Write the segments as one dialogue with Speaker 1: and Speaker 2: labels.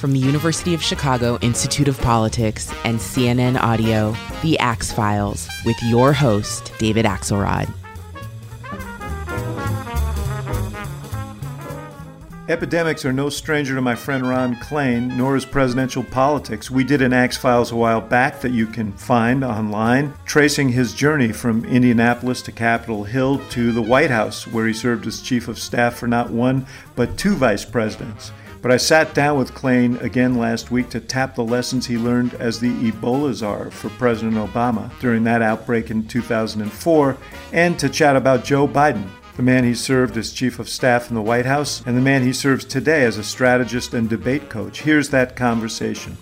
Speaker 1: from the University of Chicago Institute of Politics and CNN Audio, The Axe Files, with your host, David Axelrod.
Speaker 2: Epidemics are no stranger to my friend Ron Klain, nor is presidential politics. We did an Axe Files a while back that you can find online, tracing his journey from Indianapolis to Capitol Hill to the White House, where he served as chief of staff for not one, but two vice presidents. But I sat down with Klain again last week to tap the lessons he learned as the Ebola czar for President Obama during that outbreak in 2004, and to chat about Joe Biden, the man he served as chief of staff in the White House, and the man he serves today as a strategist and debate coach. Here's that conversation.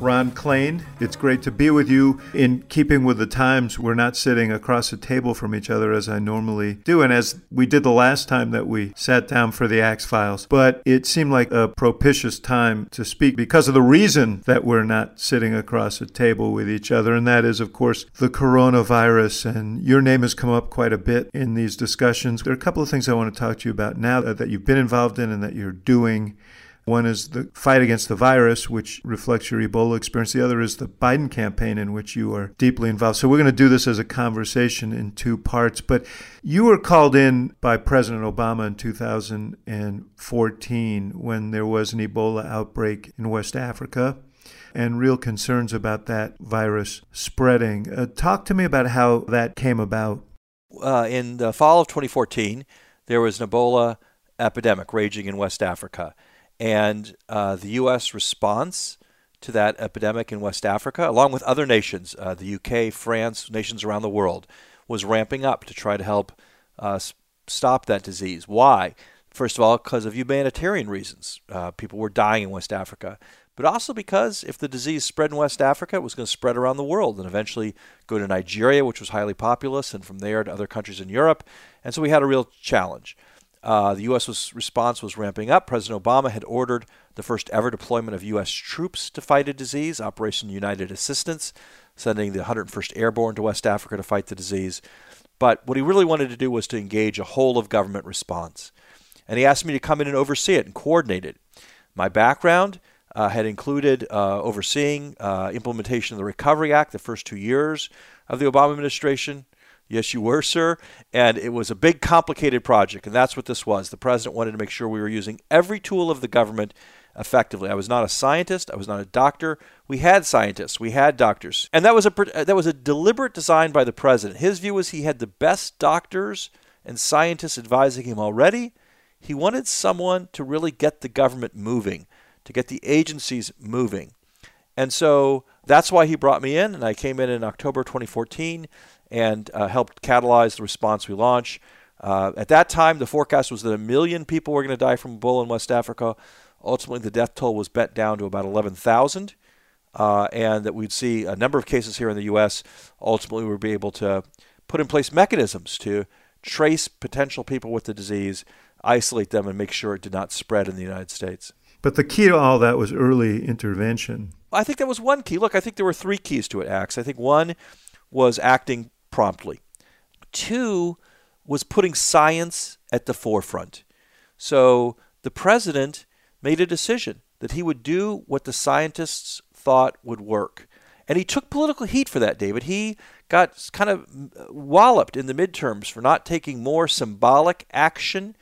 Speaker 2: Ron Klain. It's great to be with you. In keeping with the times, we're not sitting across a table from each other as I normally do, and as we did the last time that we sat down for the Axe Files. But it seemed like a propitious time to speak because of the reason that we're not sitting across a table with each other, and that is, of course, the coronavirus. And your name has come up quite a bit in these discussions. There are a couple of things I want to talk to you about now that you've been involved in and that you're doing. One is the fight against the virus, which reflects your Ebola experience. The other is the Biden campaign, in which you are deeply involved. So we're going to do this as a conversation in two parts. But you were called in by President Obama in 2014 when there was an Ebola outbreak in West Africa and real concerns about that virus spreading. Uh, talk to me about how that came about.
Speaker 3: Uh, in the fall of 2014, there was an Ebola epidemic raging in West Africa. And uh, the U.S. response to that epidemic in West Africa, along with other nations, uh, the UK, France, nations around the world, was ramping up to try to help uh, stop that disease. Why? First of all, because of humanitarian reasons. Uh, people were dying in West Africa. But also because if the disease spread in West Africa, it was going to spread around the world and eventually go to Nigeria, which was highly populous, and from there to other countries in Europe. And so we had a real challenge. Uh, the U.S. Was, response was ramping up. President Obama had ordered the first ever deployment of U.S. troops to fight a disease, Operation United Assistance, sending the 101st Airborne to West Africa to fight the disease. But what he really wanted to do was to engage a whole of government response. And he asked me to come in and oversee it and coordinate it. My background uh, had included uh, overseeing uh, implementation of the Recovery Act the first two years of the Obama administration. Yes, you were, sir. And it was a big, complicated project, and that's what this was. The president wanted to make sure we were using every tool of the government effectively. I was not a scientist. I was not a doctor. We had scientists. We had doctors, and that was a that was a deliberate design by the president. His view was he had the best doctors and scientists advising him already. He wanted someone to really get the government moving, to get the agencies moving, and so that's why he brought me in. And I came in in October 2014 and uh, helped catalyze the response we launched. Uh, at that time, the forecast was that a million people were going to die from Ebola in West Africa. Ultimately, the death toll was bet down to about 11,000, uh, and that we'd see a number of cases here in the U.S. Ultimately, we'd be able to put in place mechanisms to trace potential people with the disease, isolate them, and make sure it did not spread in the United States.
Speaker 2: But the key to all that was early intervention.
Speaker 3: I think that was one key. Look, I think there were three keys to it, Axe. I think one was acting promptly. Two was putting science at the forefront. So the president made a decision that he would do what the scientists thought would work. And he took political heat for that, David. He got kind of walloped in the midterms for not taking more symbolic action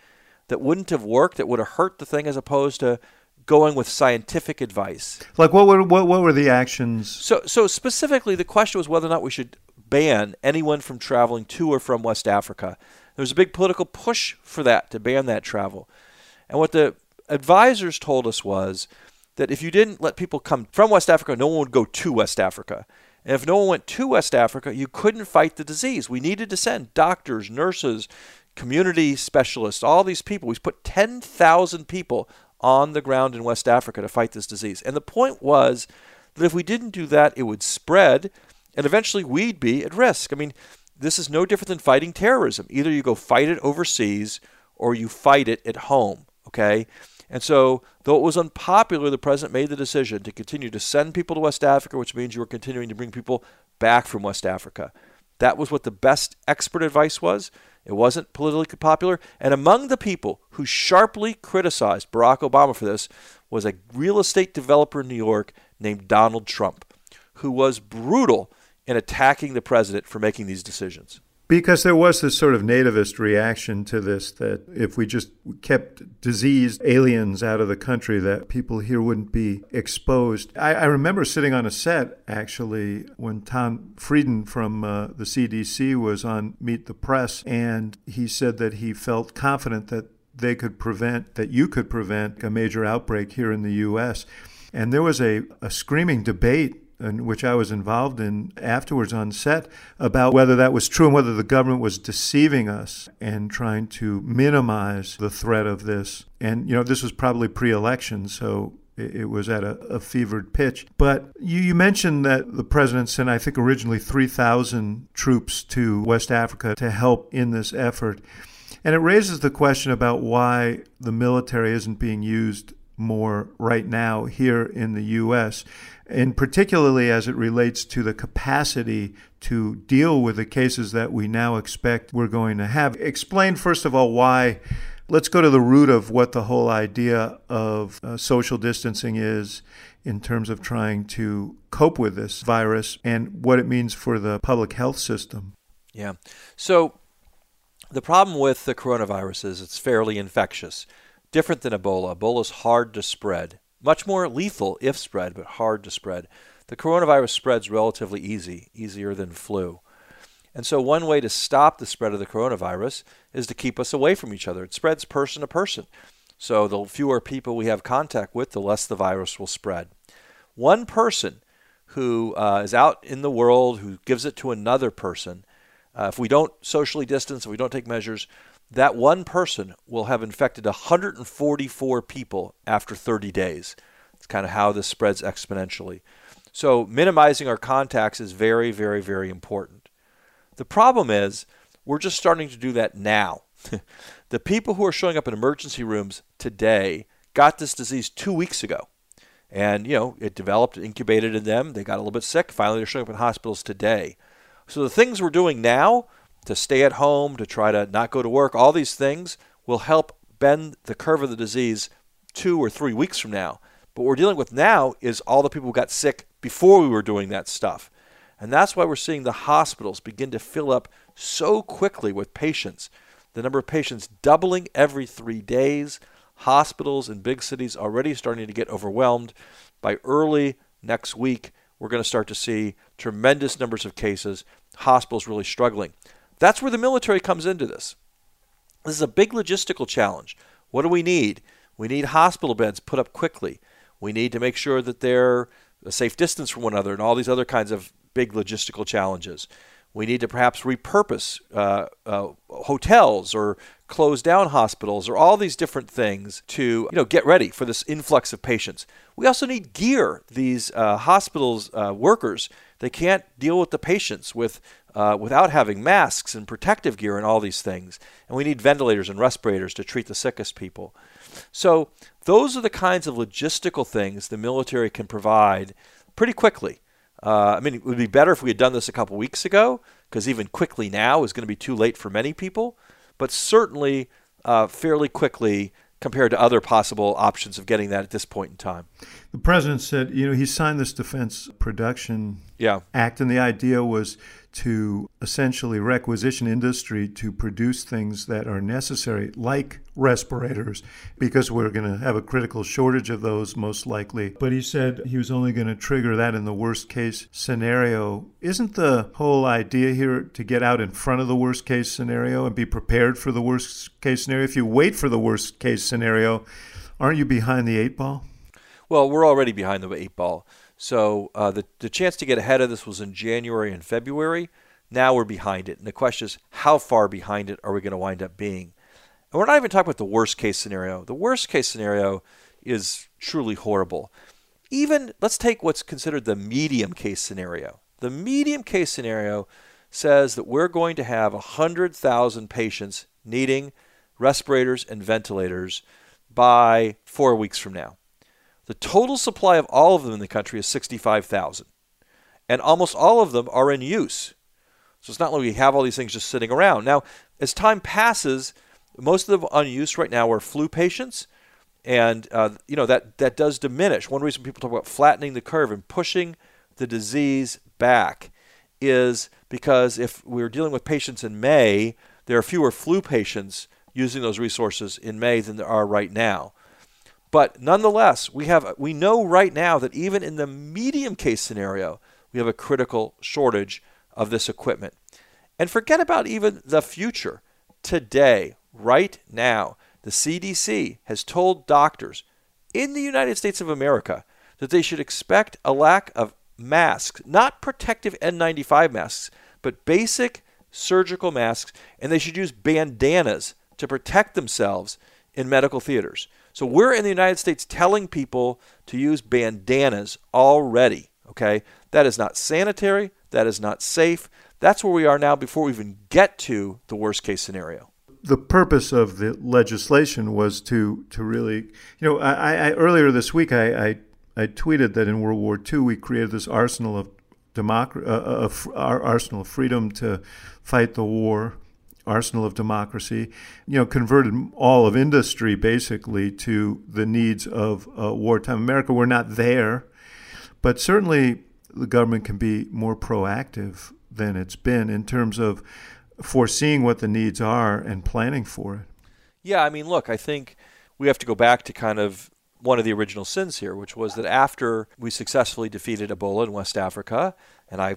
Speaker 3: that wouldn't have worked, that would have hurt the thing, as opposed to going with scientific advice.
Speaker 2: Like what were what, what were the actions?
Speaker 3: So so specifically, the question was whether or not we should ban anyone from traveling to or from West Africa. There was a big political push for that to ban that travel. And what the advisors told us was that if you didn't let people come from West Africa, no one would go to West Africa. And if no one went to West Africa, you couldn't fight the disease. We needed to send doctors, nurses, community specialists, all these people. We put 10,000 people on the ground in West Africa to fight this disease. And the point was that if we didn't do that, it would spread and eventually we'd be at risk. I mean, this is no different than fighting terrorism. Either you go fight it overseas or you fight it at home, okay? And so, though it was unpopular, the president made the decision to continue to send people to West Africa, which means you were continuing to bring people back from West Africa. That was what the best expert advice was. It wasn't politically popular. And among the people who sharply criticized Barack Obama for this was a real estate developer in New York named Donald Trump, who was brutal in attacking the president for making these decisions.
Speaker 2: Because there was this sort of nativist reaction to this that if we just kept diseased aliens out of the country, that people here wouldn't be exposed. I, I remember sitting on a set actually when Tom Frieden from uh, the CDC was on Meet the Press, and he said that he felt confident that they could prevent, that you could prevent a major outbreak here in the U.S. And there was a, a screaming debate in which I was involved in afterwards on set about whether that was true and whether the government was deceiving us and trying to minimize the threat of this. And, you know, this was probably pre election, so it was at a, a, fevered pitch. But you, you, mentioned that the president sent, I think, originally 3,000 troops to West Africa to help in this effort. And it raises the question about why the military isn't being used more right now here in the U.S and particularly as it relates to the capacity to deal with the cases that we now expect we're going to have. Explain, first of all, why. Let's go to the root of what the whole idea of uh, social distancing is in terms of trying to cope with this virus and what it means for the public health system.
Speaker 3: Yeah. So, the problem with the coronavirus is it's fairly infectious, different than Ebola. Ebola is hard to spread. Much more lethal if spread, but hard to spread. The coronavirus spreads relatively easy, easier than flu. And so, one way to stop the spread of the coronavirus is to keep us away from each other. It spreads person to person. So, the fewer people we have contact with, the less the virus will spread. One person who uh, is out in the world, who gives it to another person, uh, if we don't socially distance, if we don't take measures, that one person will have infected 144 people after 30 days. It's kind of how this spreads exponentially. So, minimizing our contacts is very, very, very important. The problem is, we're just starting to do that now. the people who are showing up in emergency rooms today got this disease two weeks ago. And, you know, it developed, incubated in them. They got a little bit sick. Finally, they're showing up in hospitals today. So, the things we're doing now to stay at home, to try to not go to work, all these things will help bend the curve of the disease two or three weeks from now. But what we're dealing with now is all the people who got sick before we were doing that stuff. And that's why we're seeing the hospitals begin to fill up so quickly with patients. The number of patients doubling every three days. Hospitals in big cities already starting to get overwhelmed. By early next week, we're going to start to see tremendous numbers of cases, hospitals really struggling. That's where the military comes into this. This is a big logistical challenge. What do we need? We need hospital beds put up quickly. We need to make sure that they're a safe distance from one another and all these other kinds of big logistical challenges. We need to perhaps repurpose uh, uh, hotels or close down hospitals or all these different things to you know get ready for this influx of patients. We also need gear. These uh, hospitals uh, workers they can't deal with the patients with uh, without having masks and protective gear and all these things. And we need ventilators and respirators to treat the sickest people. So those are the kinds of logistical things the military can provide pretty quickly. Uh, I mean, it would be better if we had done this a couple weeks ago, because even quickly now is going to be too late for many people. But certainly, uh, fairly quickly, compared to other possible options of getting that at this point in time.
Speaker 2: The president said, you know, he signed this Defense Production
Speaker 3: yeah.
Speaker 2: Act, and the idea was to essentially requisition industry to produce things that are necessary, like respirators, because we're going to have a critical shortage of those most likely. But he said he was only going to trigger that in the worst case scenario. Isn't the whole idea here to get out in front of the worst case scenario and be prepared for the worst case scenario? If you wait for the worst case scenario, Aren't you behind the eight ball?
Speaker 3: Well, we're already behind the eight ball. So uh, the the chance to get ahead of this was in January and February. Now we're behind it, and the question is, how far behind it are we going to wind up being? And we're not even talking about the worst case scenario. The worst case scenario is truly horrible. Even let's take what's considered the medium case scenario. The medium case scenario says that we're going to have 100,000 patients needing respirators and ventilators by four weeks from now. The total supply of all of them in the country is 65,000. And almost all of them are in use. So it's not like we have all these things just sitting around. Now, as time passes, most of them on use right now are flu patients. And, uh, you know, that, that does diminish. One reason people talk about flattening the curve and pushing the disease back is because if we're dealing with patients in May, there are fewer flu patients using those resources in May than there are right now. But nonetheless, we have we know right now that even in the medium case scenario, we have a critical shortage of this equipment. And forget about even the future. Today, right now, the CDC has told doctors in the United States of America that they should expect a lack of masks, not protective N95 masks, but basic surgical masks, and they should use bandanas to protect themselves in medical theaters. So we're in the United States telling people to use bandanas already. Okay, that is not sanitary. That is not safe. That's where we are now before we even get to the worst case scenario.
Speaker 2: The purpose of the legislation was to to really, you know, I, I earlier this week I, I, I tweeted that in World War II we created this arsenal of democracy, uh, of our arsenal of freedom to fight the war arsenal of democracy, you know, converted all of industry basically to the needs of uh, wartime America. We're not there, but certainly the government can be more proactive than it's been in terms of foreseeing what the needs are and planning for it.
Speaker 3: Yeah, I mean, look, I think we have to go back to kind of one of the original sins here, which was that after we successfully defeated Ebola in West Africa, and I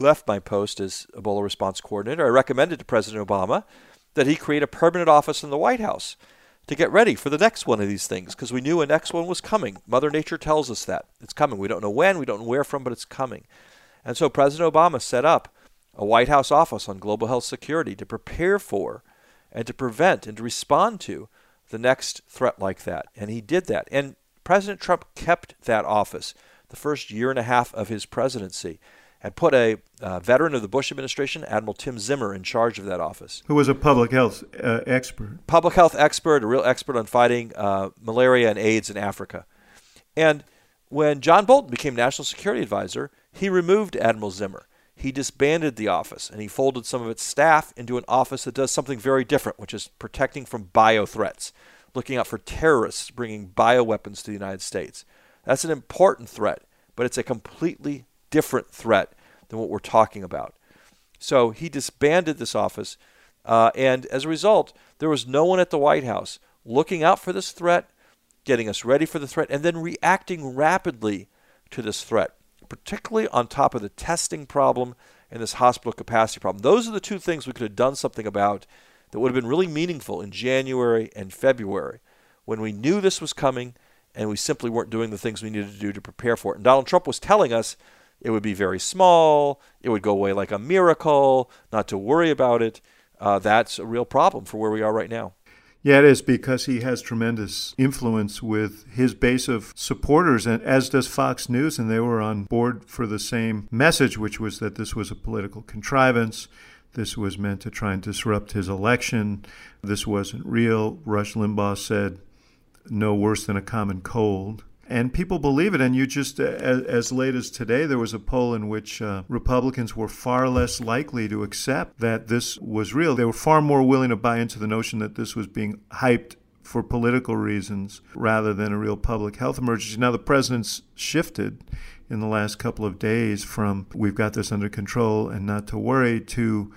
Speaker 3: left my post as Ebola response coordinator, I recommended to President Obama that he create a permanent office in the White House to get ready for the next one of these things because we knew a next one was coming. Mother Nature tells us that it's coming. We don't know when, we don't know where from, but it's coming. And so President Obama set up a White House office on global health security to prepare for and to prevent and to respond to the next threat like that. And he did that. And President Trump kept that office the first year and a half of his presidency and put a uh, veteran of the Bush administration, Admiral Tim Ziemer, in charge of that office.
Speaker 2: Who was a public health uh, expert.
Speaker 3: Public health expert, a real expert on fighting uh, malaria and AIDS in Africa. And when John Bolton became National Security Advisor, he removed Admiral Ziemer. He disbanded the office and he folded some of its staff into an office that does something very different, which is protecting from bio threats, looking out for terrorists bringing bioweapons to the United States. That's an important threat, but it's a completely different threat than what we're talking about. So he disbanded this office, uh, and as a result, there was no one at the White House looking out for this threat, getting us ready for the threat, and then reacting rapidly to this threat, particularly on top of the testing problem and this hospital capacity problem. Those are the two things we could have done something about that would have been really meaningful in January and February when we knew this was coming and we simply weren't doing the things we needed to do to prepare for it. And Donald Trump was telling us it would be very small. It would go away like a miracle, not to worry about it. Uh, that's a real problem for where we are right now.
Speaker 2: Yeah, it is because he has tremendous influence with his base of supporters, and as does Fox News, and they were on board for the same message, which was that this was a political contrivance. This was meant to try and disrupt his election. This wasn't real. Rush Limbaugh said, no worse than a common cold and people believe it. And you just, as, as, late as today, there was a poll in which uh, Republicans were far less likely to accept that this was real. They were far more willing to buy into the notion that this was being hyped for political reasons rather than a real public health emergency. Now, the president's shifted in the last couple of days from we've got this under control and not to worry to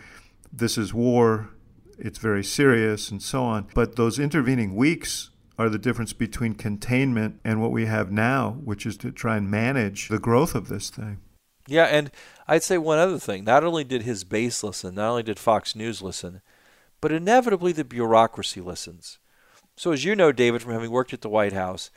Speaker 2: this is war, it's very serious, and so on. But those intervening weeks are the difference between containment and what we have now, which is to try and manage the growth of this thing.
Speaker 3: Yeah, and I'd say one other thing. Not only did his base listen, not only did Fox News listen, but inevitably the bureaucracy listens. So, as you know, David, from having worked at the White House,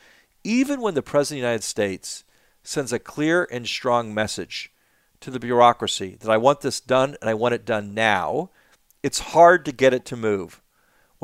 Speaker 3: even when the President of the United States sends a clear and strong message to the bureaucracy that I want this done and I want it done now, it's hard to get it to move.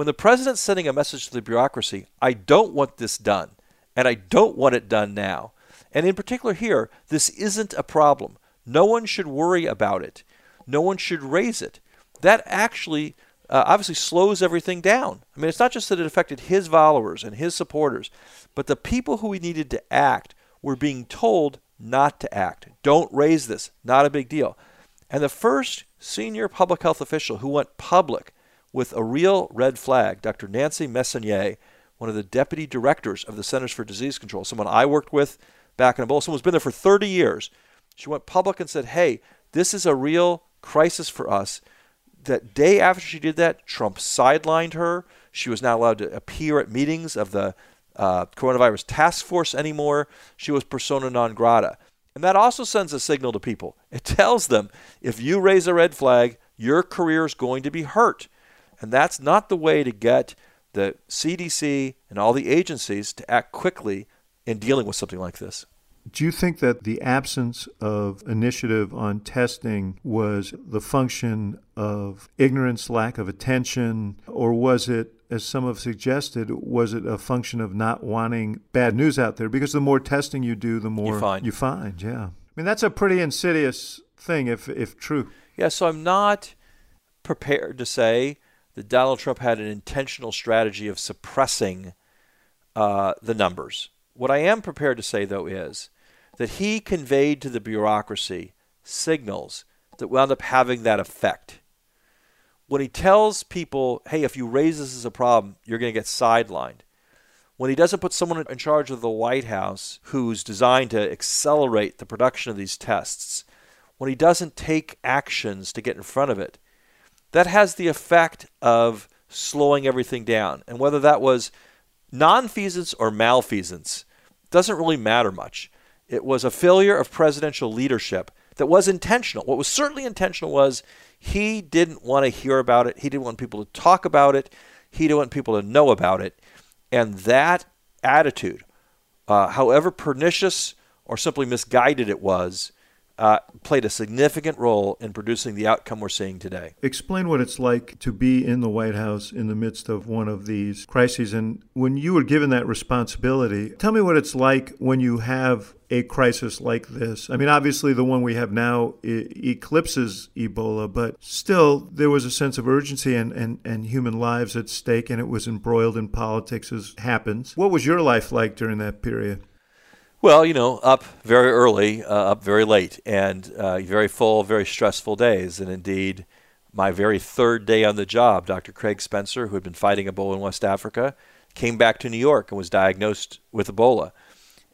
Speaker 3: When the president's sending a message to the bureaucracy, I don't want this done and I don't want it done now. And in particular, here, this isn't a problem. No one should worry about it. No one should raise it. That actually uh, obviously slows everything down. I mean, it's not just that it affected his followers and his supporters, but the people who we needed to act were being told not to act. Don't raise this. Not a big deal. And the first senior public health official who went public with a real red flag, Dr. Nancy Messonnier, one of the deputy directors of the Centers for Disease Control, someone I worked with back in Ebola, someone who's been there for 30 years. She went public and said, hey, this is a real crisis for us. That day after she did that, Trump sidelined her. She was not allowed to appear at meetings of the uh, coronavirus task force anymore. She was persona non grata. And that also sends a signal to people. It tells them if you raise a red flag, your career is going to be hurt. And that's not the way to get the CDC and all the agencies to act quickly in dealing with something like this.
Speaker 2: Do you think that the absence of initiative on testing was the function of ignorance, lack of attention, or was it, as some have suggested, was it a function of not wanting bad news out there? Because the more testing you do, the more
Speaker 3: you find.
Speaker 2: You find yeah. I mean, that's a pretty insidious thing if, if true.
Speaker 3: Yeah, so I'm not prepared to say that Donald Trump had an intentional strategy of suppressing uh, the numbers. What I am prepared to say, though, is that he conveyed to the bureaucracy signals that wound up having that effect. When he tells people, hey, if you raise this as a problem, you're going to get sidelined. When he doesn't put someone in charge of the White House who's designed to accelerate the production of these tests, when he doesn't take actions to get in front of it, that has the effect of slowing everything down. And whether that was nonfeasance or malfeasance, doesn't really matter much. It was a failure of presidential leadership that was intentional. What was certainly intentional was he didn't want to hear about it. He didn't want people to talk about it. He didn't want people to know about it. And that attitude, uh, however pernicious or simply misguided it was, uh, played a significant role in producing the outcome we're seeing today.
Speaker 2: Explain what it's like to be in the White House in the midst of one of these crises. And when you were given that responsibility, tell me what it's like when you have a crisis like this. I mean, obviously, the one we have now eclipses Ebola, but still, there was a sense of urgency and, and, and human lives at stake, and it was embroiled in politics as happens. What was your life like during that period?
Speaker 3: Well, you know, up very early, uh, up very late, and uh, very full, very stressful days. And indeed, my very third day on the job, Dr. Craig Spencer, who had been fighting Ebola in West Africa, came back to New York and was diagnosed with Ebola.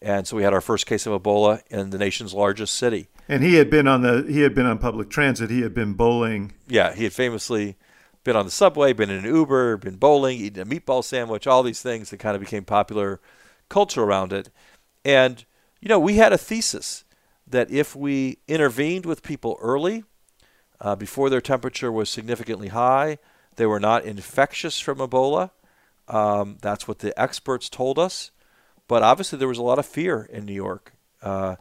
Speaker 3: And so we had our first case of Ebola in the nation's largest city.
Speaker 2: And he had been on the he had been on public transit. He had been bowling.
Speaker 3: Yeah, he had famously been on the subway, been in an Uber, been bowling, eating a meatball sandwich, all these things that kind of became popular culture around it. And, you know, we had a thesis that if we intervened with people early, uh, before their temperature was significantly high, they were not infectious from Ebola. Um, that's what the experts told us. But obviously, there was a lot of fear in New York. Uh,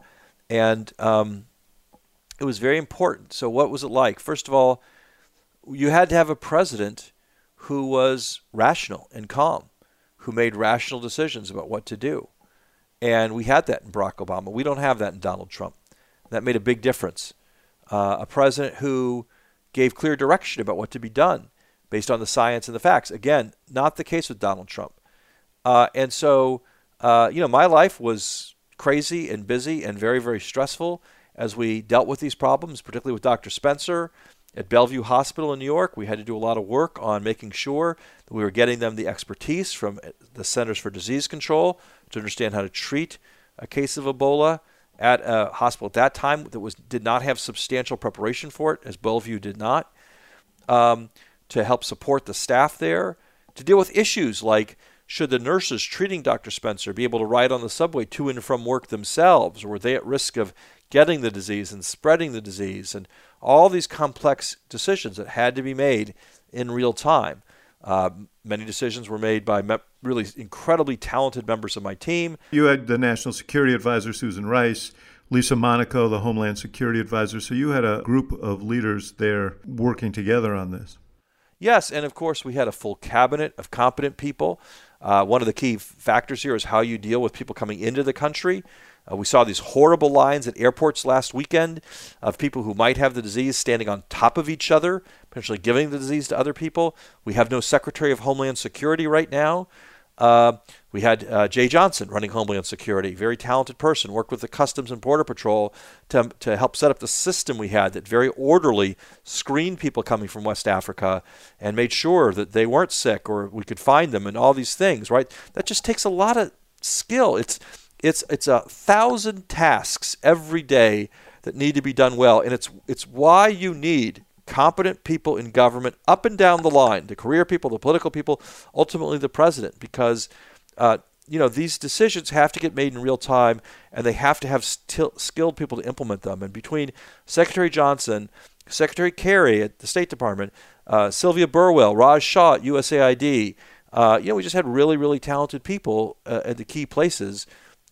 Speaker 3: and um, it was very important. So, what was it like? First of all, you had to have a president who was rational and calm, who made rational decisions about what to do. And we had that in Barack Obama. We don't have that in Donald Trump. That made a big difference. Uh, a president who gave clear direction about what to be done based on the science and the facts. Again, not the case with Donald Trump. Uh, and so, uh, you know, my life was crazy and busy and very, very stressful as we dealt with these problems, particularly with Dr. Spencer at Bellevue Hospital in New York. We had to do a lot of work on making sure that we were getting them the expertise from the Centers for Disease Control to understand how to treat a case of Ebola at a hospital at that time that was did not have substantial preparation for it, as Bellevue did not, um, to help support the staff there, to deal with issues like should the nurses treating Dr. Spencer be able to ride on the subway to and from work themselves? Or were they at risk of getting the disease and spreading the disease? And all these complex decisions that had to be made in real time. Uh, many decisions were made by me- really incredibly talented members of my team.
Speaker 2: You had the National Security Advisor, Susan Rice, Lisa Monaco, the Homeland Security Advisor. So you had a group of leaders there working together on this.
Speaker 3: Yes, and of course, we had a full cabinet of competent people. Uh, one of the key factors here is how you deal with people coming into the country. Uh, we saw these horrible lines at airports last weekend of people who might have the disease standing on top of each other, potentially giving the disease to other people. We have no Secretary of Homeland Security right now. Uh, we had uh, Jeh Johnson running Homeland Security, very talented person, worked with the Customs and Border Patrol to, to help set up the system we had that very orderly screened people coming from West Africa and made sure that they weren't sick or we could find them and all these things, right? That just takes a lot of skill. It's it's it's a thousand tasks every day that need to be done well, and it's it's why you need competent people in government up and down the line, the career people, the political people, ultimately the president, because uh, you know these decisions have to get made in real time, and they have to have skilled people to implement them. And between Secretary Johnson, Secretary Kerry at the State Department, uh, Sylvia Burwell, Raj Shah at USAID, uh, you know we just had really really talented people uh, at the key places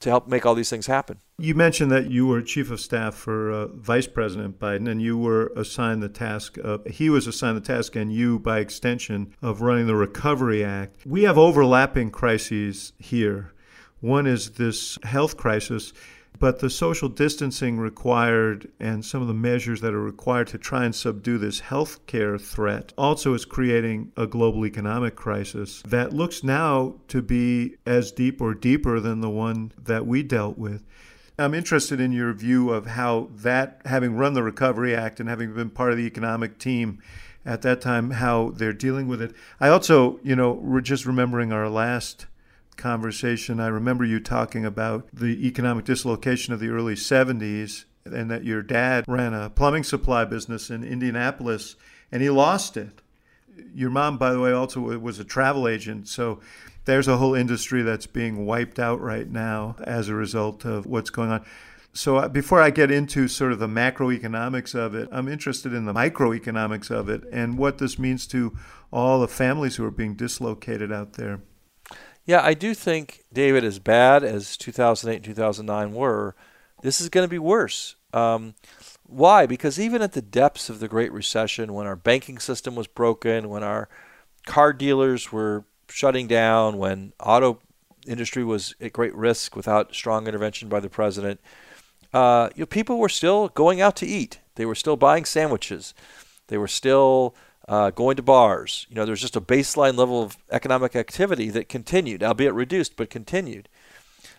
Speaker 3: to help make all these things happen.
Speaker 2: You mentioned that you were chief of staff for uh, Vice President Biden, and you were assigned the task of, he was assigned the task, and you, by extension, of running the Recovery Act. We have overlapping crises here. One is this health crisis but the social distancing required and some of the measures that are required to try and subdue this healthcare threat also is creating a global economic crisis that looks now to be as deep or deeper than the one that we dealt with. I'm interested in your view of how that, having run the Recovery Act and having been part of the economic team at that time, how they're dealing with it. I also, you know, we're just remembering our last conversation, I remember you talking about the economic dislocation of the early 70s and that your dad ran a plumbing supply business in Indianapolis and he lost it. Your mom, by the way, also was a travel agent. So there's a whole industry that's being wiped out right now as a result of what's going on. So uh, before I get into sort of the macroeconomics of it, I'm interested in the microeconomics of it and what this means to all the families who are being dislocated out there.
Speaker 3: Yeah, I do think, David, as bad as 2008 and 2009 were, this is going to be worse. Um, why? Because even at the depths of the Great Recession, when our banking system was broken, when our car dealers were shutting down, when auto industry was at great risk without strong intervention by the president, uh, you know, people were still going out to eat. They were still buying sandwiches. They were still uh, going to bars. You know, there's just a baseline level of economic activity that continued, albeit reduced, but continued.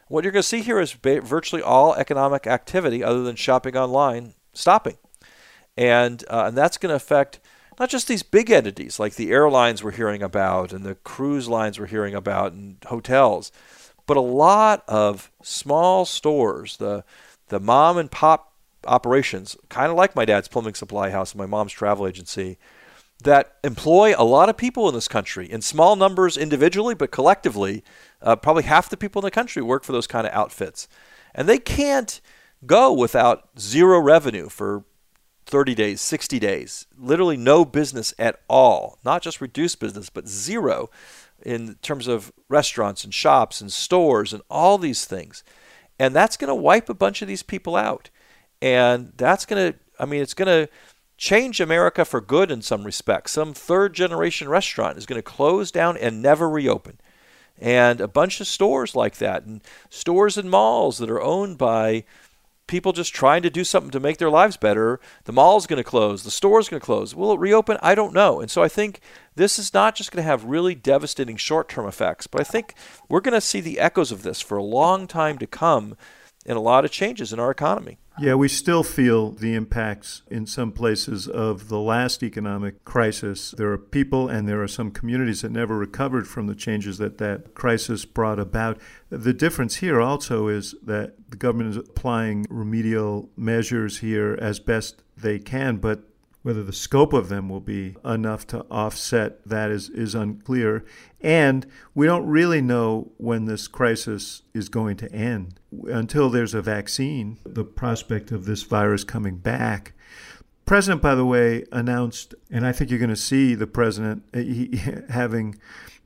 Speaker 3: What you're going to see here is ba- virtually all economic activity, other than shopping online, stopping, and uh, and that's going to affect not just these big entities like the airlines we're hearing about and the cruise lines we're hearing about and hotels, but a lot of small stores, the the mom and pop operations, kind of like my dad's plumbing supply house and my mom's travel agency, that employ a lot of people in this country in small numbers individually, but collectively, uh, probably half the people in the country work for those kind of outfits. And they can't go without zero revenue for 30 days, 60 days, literally no business at all, not just reduced business, but zero in terms of restaurants and shops and stores and all these things. And that's going to wipe a bunch of these people out. And that's going to, I mean, it's going to change America for good in some respects. Some third generation restaurant is going to close down and never reopen. And a bunch of stores like that, and stores and malls that are owned by people just trying to do something to make their lives better. The mall's going to close, the store's going to close. Will it reopen? I don't know. And so I think this is not just going to have really devastating short term effects, but I think we're going to see the echoes of this for a long time to come in a lot of changes in our economy.
Speaker 2: Yeah, we still feel the impacts in some places of the last economic crisis. There are people and there are some communities that never recovered from the changes that that crisis brought about. The difference here also is that the government is applying remedial measures here as best they can, but whether the scope of them will be enough to offset that is, is unclear. And we don't really know when this crisis is going to end. Until there's a vaccine, the prospect of this virus coming back president, by the way, announced, and I think you're going to see the president uh, he, having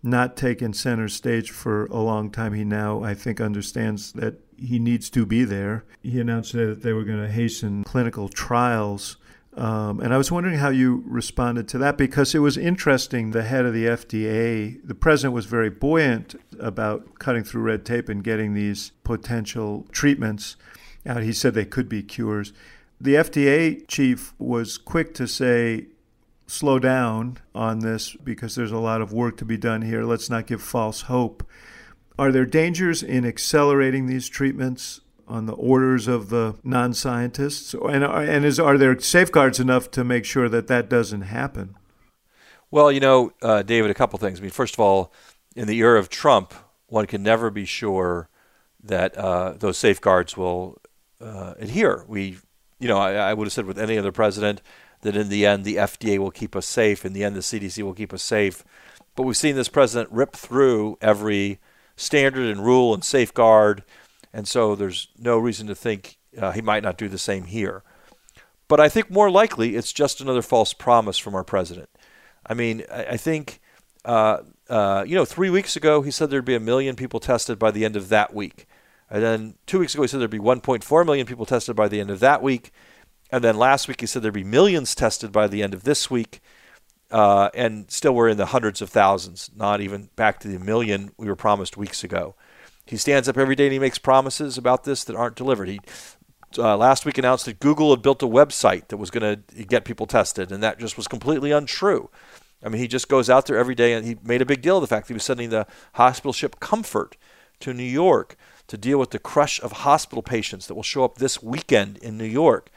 Speaker 2: not taken center stage for a long time. He now, I think, understands that he needs to be there. He announced that they were going to hasten clinical trials. Um, and I was wondering how you responded to that because it was interesting. The head of the FDA, the president was very buoyant about cutting through red tape and getting these potential treatments out. He said they could be cures. The FDA chief was quick to say, slow down on this because there's a lot of work to be done here. Let's not give false hope. Are there dangers in accelerating these treatments on the orders of the non scientists? And, and is, are there safeguards enough to make sure that that doesn't happen?
Speaker 3: Well, you know, uh, David, a couple things. I mean, first of all, in the era of Trump, one can never be sure that uh, those safeguards will uh, adhere. We you know, I, I would have said with any other president that in the end the FDA will keep us safe. In the end, the CDC will keep us safe. But we've seen this president rip through every standard and rule and safeguard, and so there's no reason to think uh, he might not do the same here. But I think more likely it's just another false promise from our president. I mean, I, I think, uh, uh, you know, three weeks ago he said there'd be a million people tested by the end of that week. And then two weeks ago, he said there'd be 1.4 million people tested by the end of that week. And then last week, he said there'd be millions tested by the end of this week. Uh, and still, we're in the hundreds of thousands, not even back to the million we were promised weeks ago. He stands up every day and he makes promises about this that aren't delivered. He uh, last week announced that Google had built a website that was going to get people tested, and that just was completely untrue. I mean, he just goes out there every day and he made a big deal of the fact that he was sending the hospital ship Comfort to New York to deal with the crush of hospital patients that will show up this weekend in New York.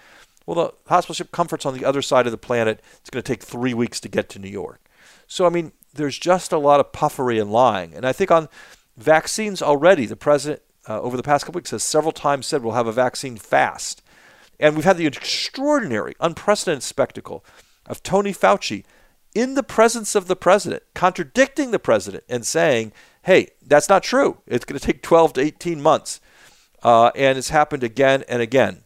Speaker 3: Well, the hospital ship Comfort's on the other side of the planet. It's going to take three weeks to get to New York. So, I mean, there's just a lot of puffery and lying. And I think on vaccines already, the president uh, over the past couple weeks has several times said we'll have a vaccine fast. And we've had the extraordinary, unprecedented spectacle of Tony Fauci in the presence of the president, contradicting the president and saying hey, that's not true. It's going to take 12 to 18 months. Uh, and it's happened again and again.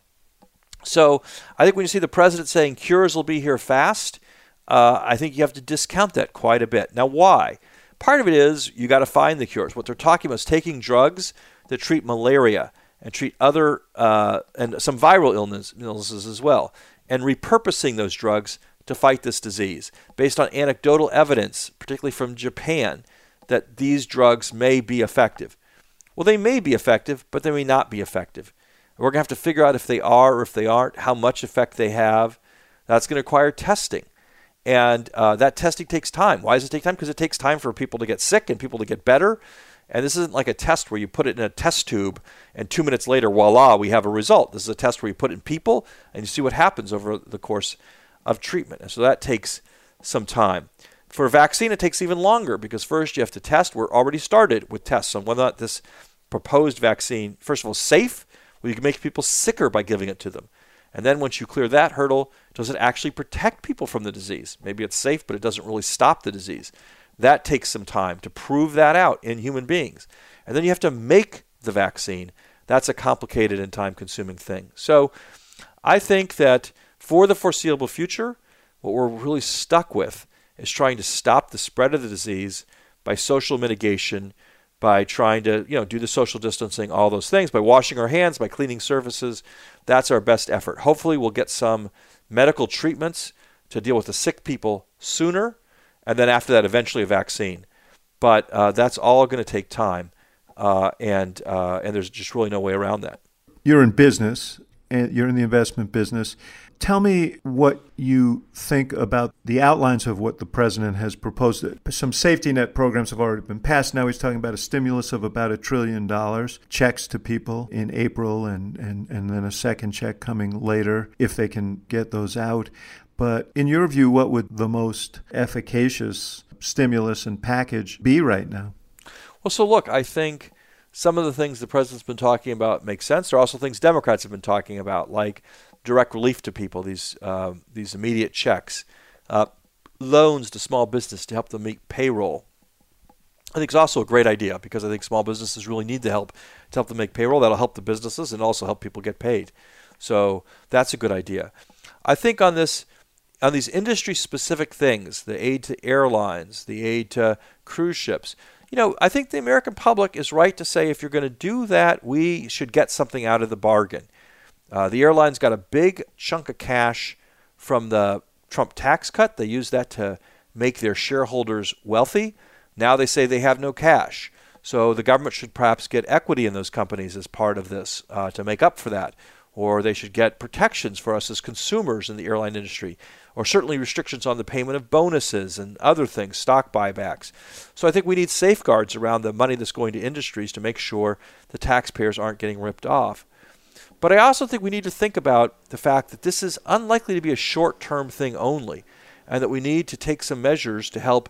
Speaker 3: So I think when you see the president saying cures will be here fast, uh, I think you have to discount that quite a bit. Now, why? Part of it is you got to find the cures. What they're talking about is taking drugs that treat malaria and treat other uh, and some viral illness, illnesses as well, and repurposing those drugs to fight this disease based on anecdotal evidence, particularly from Japan that these drugs may be effective. Well, they may be effective, but they may not be effective. We're going to have to figure out if they are or if they aren't, how much effect they have. That's going to require testing. And uh, that testing takes time. Why does it take time? Because it takes time for people to get sick and people to get better. And this isn't like a test where you put it in a test tube and two minutes later, voila, we have a result. This is a test where you put it in people and you see what happens over the course of treatment. And so that takes some time. For a vaccine, it takes even longer because first you have to test. We're already started with tests on whether or not this proposed vaccine, first of all, safe, well, you can make people sicker by giving it to them. And then once you clear that hurdle, does it actually protect people from the disease? Maybe it's safe, but it doesn't really stop the disease. That takes some time to prove that out in human beings. And then you have to make the vaccine. That's a complicated and time consuming thing. So I think that for the foreseeable future, what we're really stuck with is trying to stop the spread of the disease by social mitigation, by trying to you know do the social distancing, all those things, by washing our hands, by cleaning surfaces. That's our best effort. Hopefully, we'll get some medical treatments to deal with the sick people sooner, and then after that, eventually a vaccine. But uh, that's all going to take time, uh, and uh, and there's just really no way around that.
Speaker 2: You're in business, and you're in the investment business. Tell me what you think about the outlines of what the president has proposed. Some safety net programs have already been passed. Now he's talking about a stimulus of about a trillion dollars, checks to people in April, and, and, and then a second check coming later if they can get those out. But in your view, what would the most efficacious stimulus and package be right now?
Speaker 3: Well, so look, I think some of the things the president's been talking about make sense. There are also things Democrats have been talking about, like direct relief to people, these uh, these immediate checks, uh, loans to small business to help them meet payroll. I think it's also a great idea because I think small businesses really need the help to help them make payroll. That'll help the businesses and also help people get paid. So that's a good idea. I think on this on these industry specific things, the aid to airlines, the aid to cruise ships, you know, I think the American public is right to say if you're going to do that, we should get something out of the bargain. Uh, the airlines got a big chunk of cash from the Trump tax cut. They used that to make their shareholders wealthy. Now they say they have no cash. So the government should perhaps get equity in those companies as part of this uh, to make up for that. Or they should get protections for us as consumers in the airline industry or certainly restrictions on the payment of bonuses and other things, stock buybacks. So I think we need safeguards around the money that's going to industries to make sure the taxpayers aren't getting ripped off. But I also think we need to think about the fact that this is unlikely to be a short term thing only, and that we need to take some measures to help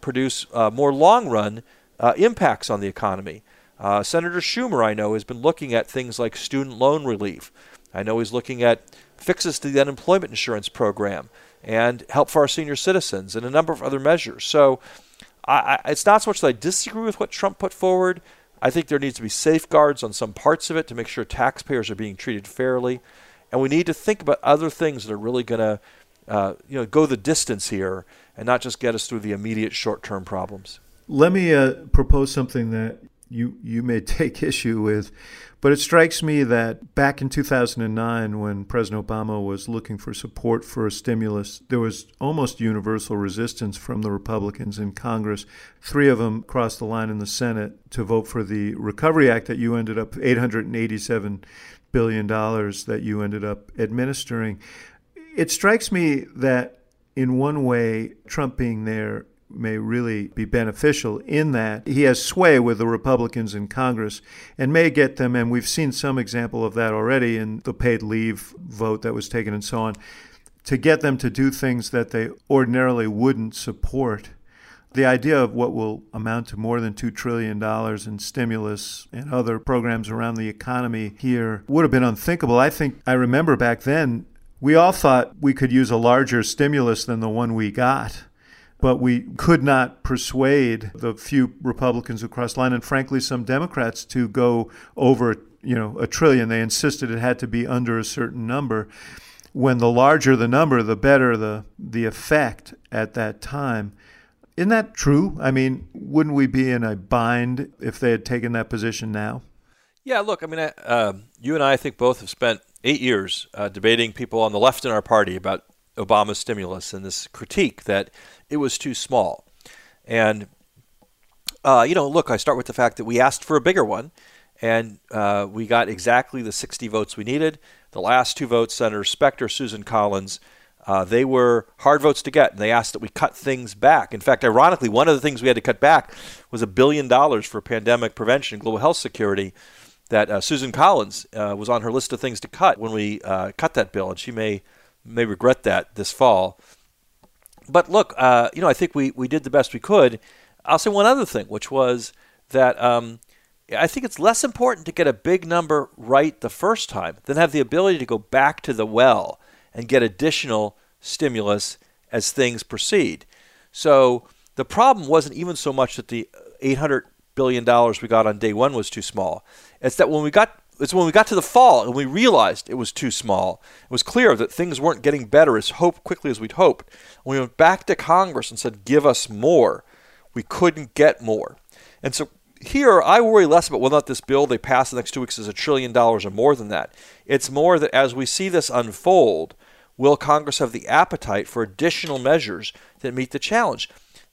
Speaker 3: produce uh, more long run uh, impacts on the economy. Uh, Senator Schumer, I know, has been looking at things like student loan relief. I know he's looking at fixes to the unemployment insurance program and help for our senior citizens and a number of other measures. So I, I, it's not so much that I disagree with what Trump put forward. I think there needs to be safeguards on some parts of it to make sure taxpayers are being treated fairly. And we need to think about other things that are really going to uh, you know, go the distance here and not just get us through the immediate short term problems.
Speaker 2: Let me uh, propose something that you, you may take issue with. But it strikes me that back in 2009, when President Obama was looking for support for a stimulus, there was almost universal resistance from the Republicans in Congress. Three of them crossed the line in the Senate to vote for the Recovery Act that you ended up 887 billion dollars that you ended up administering. It strikes me that in one way, Trump being there may really be beneficial in that he has sway with the Republicans in Congress and may get them, and we've seen some example of that already in the paid leave vote that was taken and so on, to get them to do things that they ordinarily wouldn't support. The idea of what will amount to more than $2 trillion in stimulus and other programs around the economy here would have been unthinkable. I think I remember back then we all thought we could use a larger stimulus than the one we got but we could not persuade the few Republicans who crossed the line, and frankly, some Democrats to go over, you know, a trillion. They insisted it had to be under a certain number. When the larger the number, the better the the effect at that time. Isn't that true? I mean, wouldn't we be in a bind if they had taken that position now?
Speaker 3: Yeah, look, I mean, uh, you and I, I think both have spent eight years uh, debating people on the left in our party about Obama's stimulus and this critique that it was too small. And, uh, you know, look, I start with the fact that we asked for a bigger one, and uh, we got exactly the 60 votes we needed. The last two votes, Senator Specter, Susan Collins, uh, they were hard votes to get, and they asked that we cut things back. In fact, ironically, one of the things we had to cut back was a billion dollars for pandemic prevention and global health security that uh, Susan Collins uh, was on her list of things to cut when we uh, cut that bill, and she may may regret that this fall. But look, uh, you know, I think we, we did the best we could. I'll say one other thing, which was that um, I think it's less important to get a big number right the first time than have the ability to go back to the well and get additional stimulus as things proceed. So the problem wasn't even so much that the 800 billion dollars we got on day one was too small. It's that when we got it's when we got to the fall and we realized it was too small. It was clear that things weren't getting better as hope quickly as we'd hoped. we went back to Congress and said, "Give us more." We couldn't get more, and so here I worry less about whether or not this bill they pass the next two weeks is a trillion dollars or more than that. It's more that as we see this unfold, will Congress have the appetite for additional measures that meet the challenge?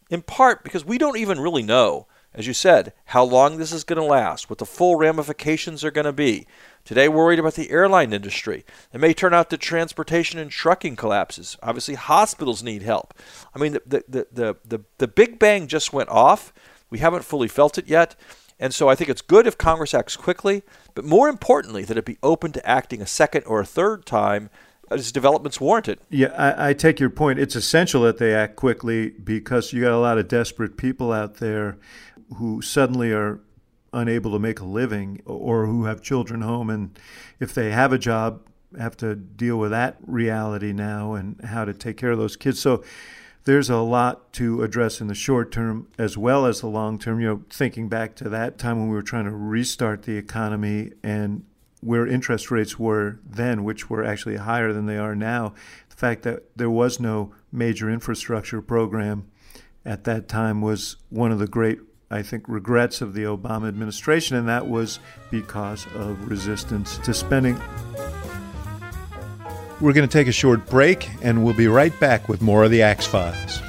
Speaker 3: In part because we don't even really know as you said, how long this is going to last, what the full ramifications are going to be. Today, we're worried about the airline industry. It may turn out that transportation and trucking collapses. Obviously, hospitals need help. I mean, the, the, the, the, the Big Bang just went off. We haven't fully felt it yet. And so I think it's good if Congress acts quickly, but more importantly, that it be open to acting a second or a third time as developments warranted.
Speaker 2: Yeah, I, I, take your point. It's essential that they act quickly because you got a lot of desperate people out there who suddenly are unable to make a living or who have children home and if they have a job have to deal with that reality now and how to take care of those kids. So there's a lot to address in the short term as well as the long term. You know thinking back to that time when we were trying to restart the economy and where interest rates were then, which were actually higher than they are now, the fact that there was no major infrastructure program at that time was one of the great, I think, regrets of the Obama administration, and that was because of resistance to spending. We're going to take a short break, and we'll be right back with more of the Axe Files.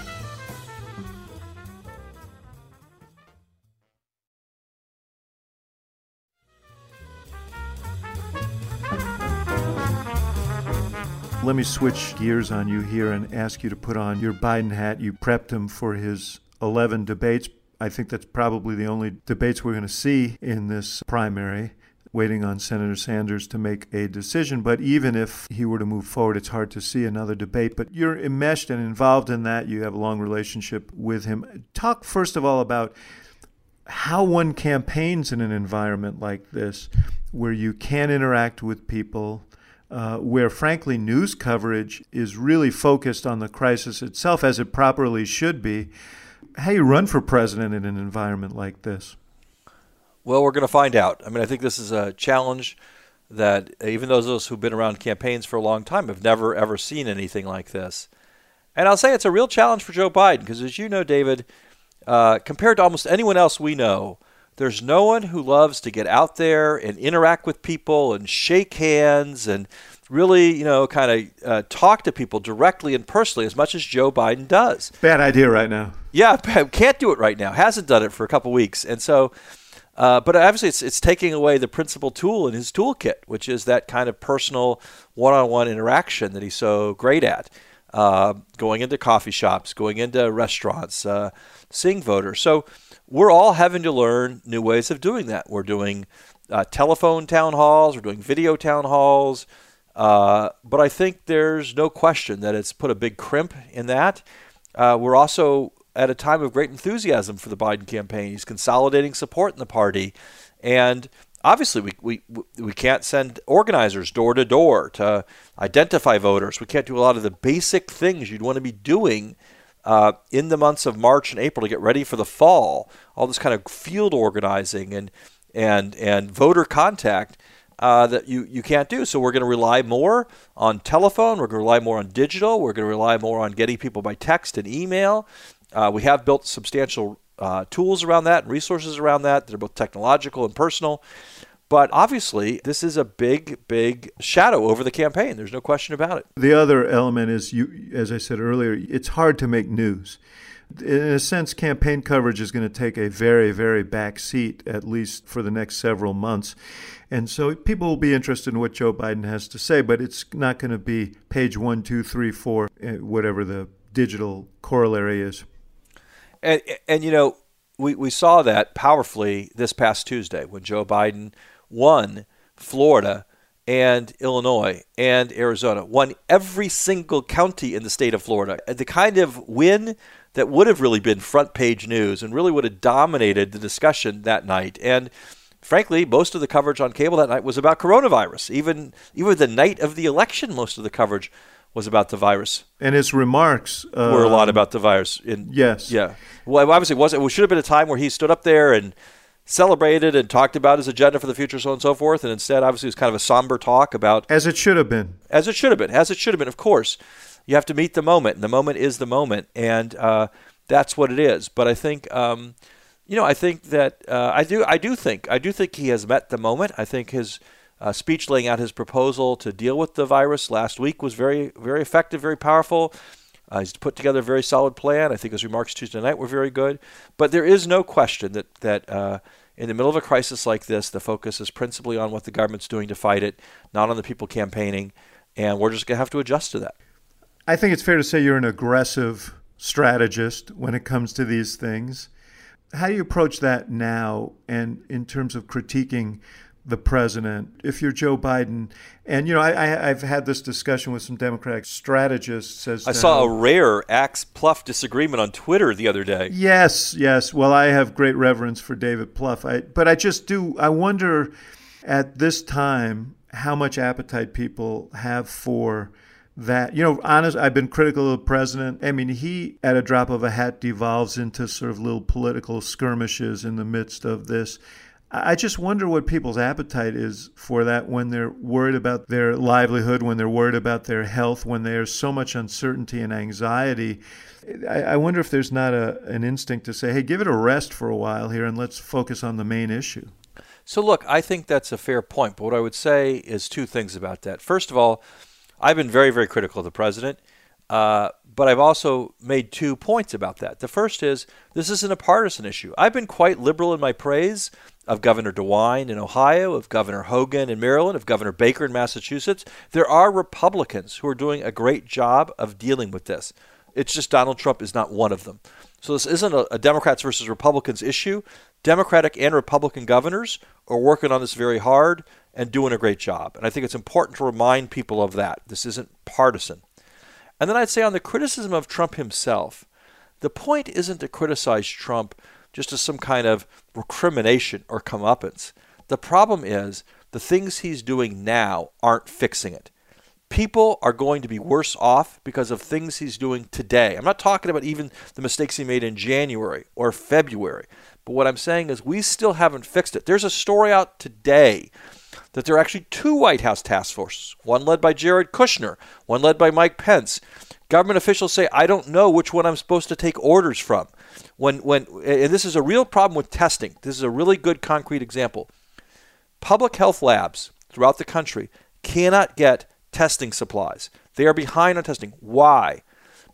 Speaker 2: Let me switch gears on you here and ask you to put on your Biden hat. You prepped him for his 11 debates. I think that's probably the only debates we're going to see in this primary, waiting on Senator Sanders to make a decision. But even if he were to move forward, it's hard to see another debate. But you're enmeshed and involved in that. You have a long relationship with him. Talk, first of all, about how one campaigns in an environment like this where you can interact with people uh, where frankly news coverage is really focused on the crisis itself as it properly should be. How you run for president in an environment like this?
Speaker 3: Well, we're going to find out. I mean, I think this is a challenge that even those of us who've been around campaigns for a long time have never ever seen anything like this. And I'll say it's a real challenge for Joe Biden because, as you know, David, uh, compared to almost anyone else we know, there's no one who loves to get out there and interact with people and shake hands and really, you know, kind of uh, talk to people directly and personally as much as Joe Biden does.
Speaker 2: Bad idea right now.
Speaker 3: Yeah, can't do it right now. Hasn't done it for a couple weeks, and so. Uh, but obviously, it's, it's taking away the principal tool in his toolkit, which is that kind of personal one-on-one interaction that he's so great at. Uh, going into coffee shops, going into restaurants, uh, seeing voters. So we're all having to learn new ways of doing that. We're doing uh, telephone town halls, we're doing video town halls. Uh, but I think there's no question that it's put a big crimp in that. Uh, we're also at a time of great enthusiasm for the Biden campaign. He's consolidating support in the party. And obviously, we, we, we can't send organizers door to door to identify voters. We can't do a lot of the basic things you'd want to be doing uh, in the months of March and April to get ready for the fall, all this kind of field organizing and and and voter contact uh, that you, you can't do. So we're going to rely more on telephone. We're going to rely more on digital. We're going to rely more on getting people by text and email. Uh, we have built substantial uh, tools around that and resources around that that are both technological and personal. But obviously, this is a big, big shadow over the campaign. There's no question about it.
Speaker 2: The other element is, you, as I said earlier, it's hard to make news. In a sense, campaign coverage is going to take a very, very back seat, at least for the next several months. And so people will be interested in what Joe Biden has to say, but it's not going to be page one, two, three, four, eh, whatever the digital corollary is.
Speaker 3: And, and you know, we, we saw that powerfully this past Tuesday when Joe Biden won Florida and Illinois and Arizona, won every single county in the state of Florida. The kind of win that would have really been front page news and really would have dominated the discussion that night. And frankly, most of the coverage on cable that night was about coronavirus. Even even the night of the election, most of the coverage was about the virus.
Speaker 2: And his remarks
Speaker 3: uh, were a lot about the virus. In,
Speaker 2: yes.
Speaker 3: Yeah. Well, obviously, it was it should have been a time where he stood up there and celebrated and talked about his agenda for the future, so on and so forth. And instead, obviously, it was kind of a somber talk about.
Speaker 2: As it should have been.
Speaker 3: As it should have been. As it should have been, of course. You have to meet the moment, and the moment is the moment. And uh, that's what it is. But I think. Um, you know, I think that uh, I do. I do think. I do think he has met the moment. I think his uh, speech laying out his proposal to deal with the virus last week was very, very effective, very powerful. Uh, he's put together a very solid plan. I think his remarks Tuesday night were very good. But there is no question that that uh, in the middle of a crisis like this, the focus is principally on what the government's doing to fight it, not on the people campaigning, and we're just going to have to adjust to that.
Speaker 2: I think it's fair to say you're an aggressive strategist when it comes to these things. How do you approach that now, and in terms of critiquing the president, if you're Joe Biden, and you know, I, have had this discussion with some Democratic strategists. As
Speaker 3: I saw a rare Axe Plouffe disagreement on Twitter the other day.
Speaker 2: Yes, yes. Well, I have great reverence for David Plouffe. I, but I just do. I wonder at this time how much appetite people have for that you know honest i've been critical of the president i mean he at a drop of a hat devolves into sort of little political skirmishes in the midst of this I just wonder what people's appetite is for that when they're worried about their livelihood, when they're worried about their health, when there's so much uncertainty and anxiety. I, wonder if there's not a, an instinct to say, hey, give it a rest for a while here and let's focus on the main issue.
Speaker 3: So, look, I think that's a fair point. But what I would say is two things about that. First of all, I've been very, very critical of the president. Uh, but I've also made two points about that. The first is this isn't a partisan issue. I've been quite liberal in my praise of Governor DeWine in Ohio, of Governor Hogan in Maryland, of Governor Baker in Massachusetts. There are Republicans who are doing a great job of dealing with this. It's just Donald Trump is not one of them. So this isn't a, a Democrats versus Republicans issue. Democratic and Republican governors are working on this very hard and doing a great job. And I think it's important to remind people of that. This isn't partisan. And then I'd say on the criticism of Trump himself, the point isn't to criticize Trump just as some kind of recrimination or comeuppance. The problem is the things he's doing now aren't fixing it. People are going to be worse off because of things he's doing today. I'm not talking about even the mistakes he made in January or February. But what I'm saying is we still haven't fixed it. There's a story out today that there are actually two White House task forces, one led by Jared Kushner, one led by Mike Pence. Government officials say, I don't know which one I'm supposed to take orders from when when and this is a real problem with testing. This is a really good concrete example. Public health labs throughout the country cannot get testing supplies. They are behind on testing. Why?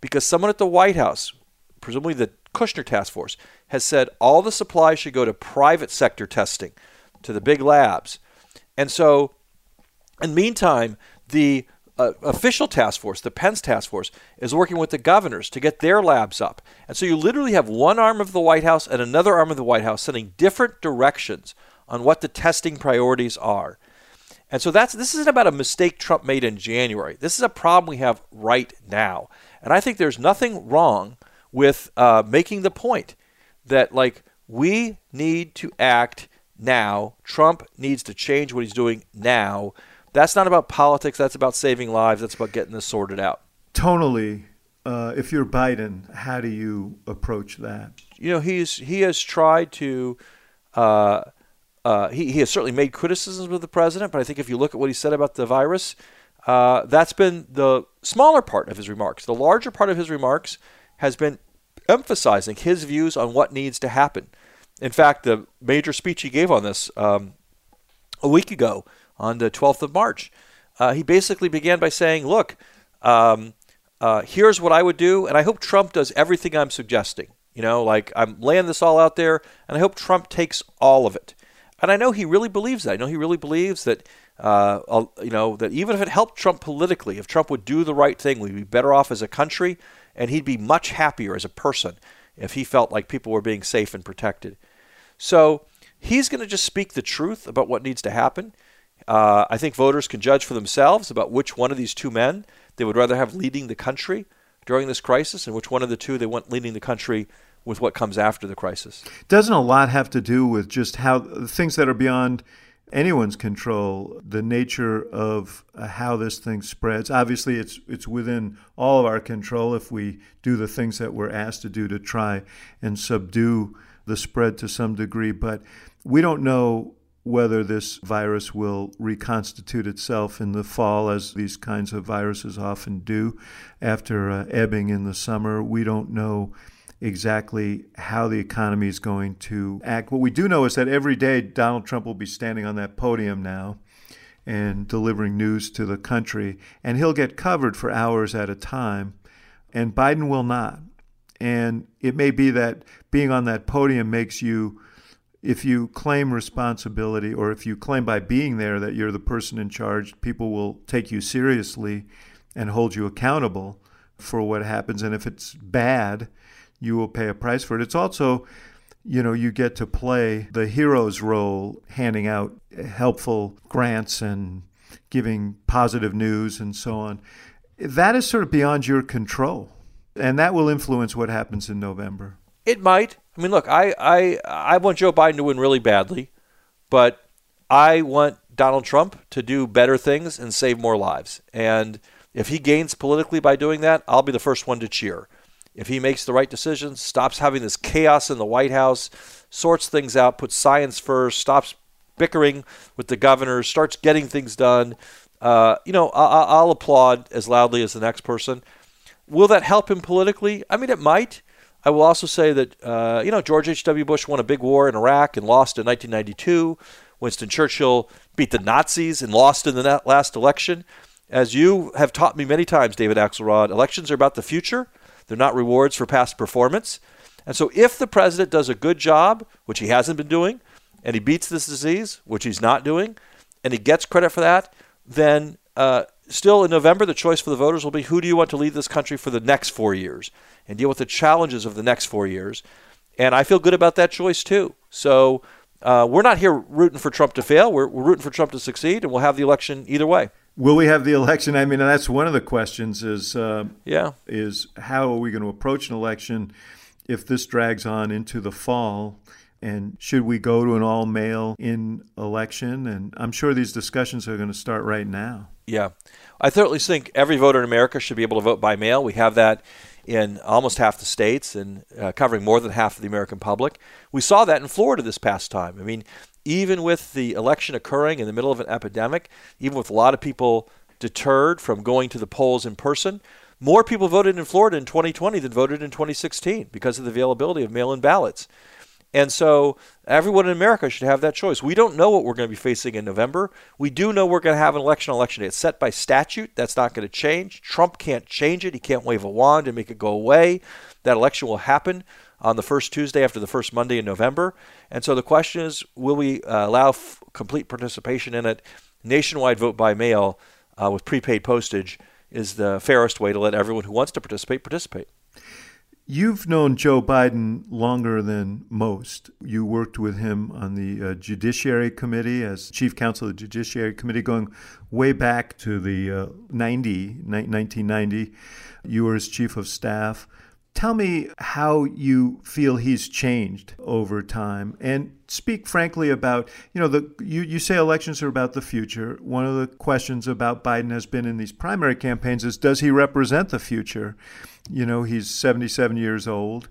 Speaker 3: Because someone at the White House, presumably the Kushner task force, has said all the supplies should go to private sector testing, to the big labs. And so, in the meantime, the official task force, the Pence task force, is working with the governors to get their labs up. And so you literally have one arm of the White House and another arm of the White House sending different directions on what the testing priorities are. And so that's this isn't about a mistake Trump made in January. This is a problem we have right now. And I think there's nothing wrong with uh, making the point that like we need to act now. Trump needs to change what he's doing now that's not about politics. That's about saving lives. That's about getting this sorted out.
Speaker 2: Tonally, uh, if you're Biden, how do you approach that?
Speaker 3: You know, he's he has tried to. Uh, uh, he, he has certainly made criticisms of the president, but I think if you look at what he said about the virus, uh, that's been the smaller part of his remarks. The larger part of his remarks has been emphasizing his views on what needs to happen. In fact, the major speech he gave on this um, a week ago on the 12th of March. Uh, he basically began by saying, Look, um, uh, here's what I would do, and I hope Trump does everything I'm suggesting. You know, like I'm laying this all out there, and I hope Trump takes all of it. And I know he really believes that. I know he really believes that, uh, you know, that even if it helped Trump politically, if Trump would do the right thing, we'd be better off as a country, and he'd be much happier as a person if he felt like people were being safe and protected. So he's going to just speak the truth about what needs to happen. Uh, I think voters can judge for themselves about which one of these two men they would rather have leading the country during this crisis and which one of the two they want leading the country with what comes after the crisis.
Speaker 2: Doesn't a lot have to do with just how things that are beyond anyone's control, the nature of uh, how this thing spreads. Obviously, it's it's within all of our control if we do the things that we're asked to do to try and subdue the spread to some degree. But we don't know whether this virus will reconstitute itself in the fall, as these kinds of viruses often do, after uh, ebbing in the summer. We don't know exactly how the economy is going to act. What we do know is that every day Donald Trump will be standing on that podium now and delivering news to the country, and he'll get covered for hours at a time, and Biden will not. And it may be that being on that podium makes you if you claim responsibility or if you claim by being there that you're the person in charge, people will take you seriously and hold you accountable for what happens. And if it's bad, you will pay a price for it. It's also, you know, you get to play the hero's role, handing out helpful grants and giving positive news and so on. That is sort of beyond your control. And that will influence what happens in November.
Speaker 3: It might. I mean, look, I, I, I want Joe Biden to win really badly, but I want Donald Trump to do better things and save more lives. And if he gains politically by doing that, I'll be the first one to cheer. If he makes the right decisions, stops having this chaos in the White House, sorts things out, puts science first, stops bickering with the governors, starts getting things done, uh, you know, I- will applaud as loudly as the next person. Will that help him politically? I mean, it might. I will also say that, uh, you know, George H.W. Bush won a big war in Iraq and lost in 1992. Winston Churchill beat the Nazis and lost in the last election. As you have taught me many times, David Axelrod, elections are about the future. They're not rewards for past performance. And so if the president does a good job, which he hasn't been doing, and he beats this disease, which he's not doing, and he gets credit for that, then uh, still in November, the choice for the voters will be who do you want to lead this country for the next four years and deal with the challenges of the next four years. And I feel good about that choice too. So uh, we're not here rooting for Trump to fail. We're, we're rooting for Trump to succeed, and we'll have the election either way.
Speaker 2: Will we have the election? I mean, that's one of the questions. Is uh,
Speaker 3: yeah,
Speaker 2: is how are we going to approach an election if this drags on into the fall? And should we go to an all mail in election? And I'm sure these discussions are going to start right now.
Speaker 3: Yeah. I certainly think every voter in America should be able to vote by mail. We have that in almost half the states and uh, covering more than half of the American public. We saw that in Florida this past time. I mean, even with the election occurring in the middle of an epidemic, even with a lot of people deterred from going to the polls in person, more people voted in Florida in 2020 than voted in 2016 because of the availability of mail in ballots. And so everyone in America should have that choice. We don't know what we're going to be facing in November. We do know we're going to have an election election day. It's set by statute. That's not going to change. Trump can't change it. He can't wave a wand and make it go away. That election will happen on the first Tuesday after the first Monday in November. And so the question is will we uh, allow f- complete participation in it? Nationwide vote by mail uh, with prepaid postage is the fairest way to let everyone who wants to participate participate.
Speaker 2: You've known Joe Biden longer than most. You worked with him on the uh, Judiciary Committee as chief counsel of the Judiciary Committee going way back to the uh, 90, 1990. You were his chief of staff. Tell me how you feel he's changed over time and speak frankly about, you know, the you, you say elections are about the future. One of the questions about Biden has been in these primary campaigns is does he represent the future? You know, he's 77 years old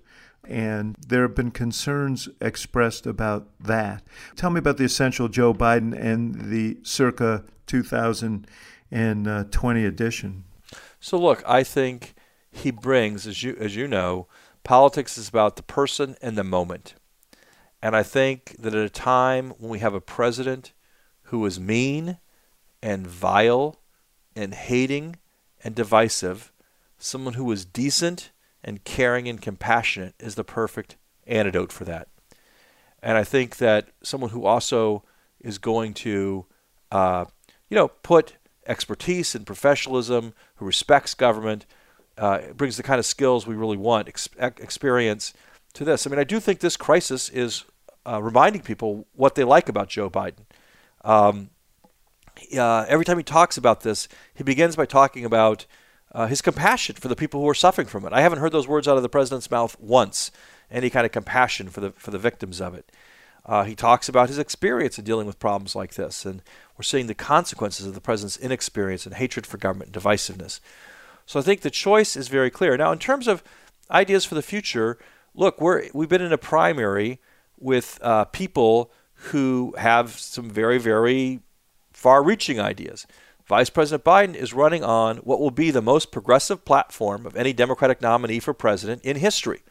Speaker 2: and there have been concerns expressed about that. Tell me about the essential Joe Biden and the circa 2020 edition.
Speaker 3: So look, I think he brings, as you as you know, politics is about the person and the moment. And I think that at a time when we have a president who is mean and vile and hating and divisive, someone who is decent and caring and compassionate is the perfect antidote for that. And I think that someone who also is going to, uh, you know, put expertise and professionalism, who respects government, uh, brings the kind of skills we really want, ex- experience to this. I mean, I do think this crisis is uh, reminding people what they like about Joe Biden. Um, uh, every time he talks about this, he begins by talking about uh, his compassion for the people who are suffering from it. I haven't heard those words out of the president's mouth once. Any kind of compassion for the for the victims of it. Uh, he talks about his experience in dealing with problems like this, and we're seeing the consequences of the president's inexperience and hatred for government and divisiveness. So I think the choice is very clear. Now, in terms of ideas for the future, look, we're we've been in a primary with uh, people who have some very very far-reaching ideas. Vice President Biden is running on what will be the most progressive platform of any Democratic nominee for president in history.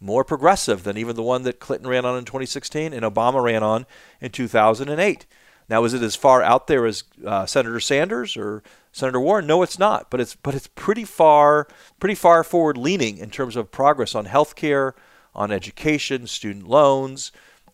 Speaker 3: More progressive than even the one that Clinton ran on in 2016 and Obama ran on in 2008. Now, is it as far out there as uh, Senator Sanders or Senator Warren? No, it's not. But it's but it's pretty far pretty far forward leaning in terms of progress on health care, on education, student loans,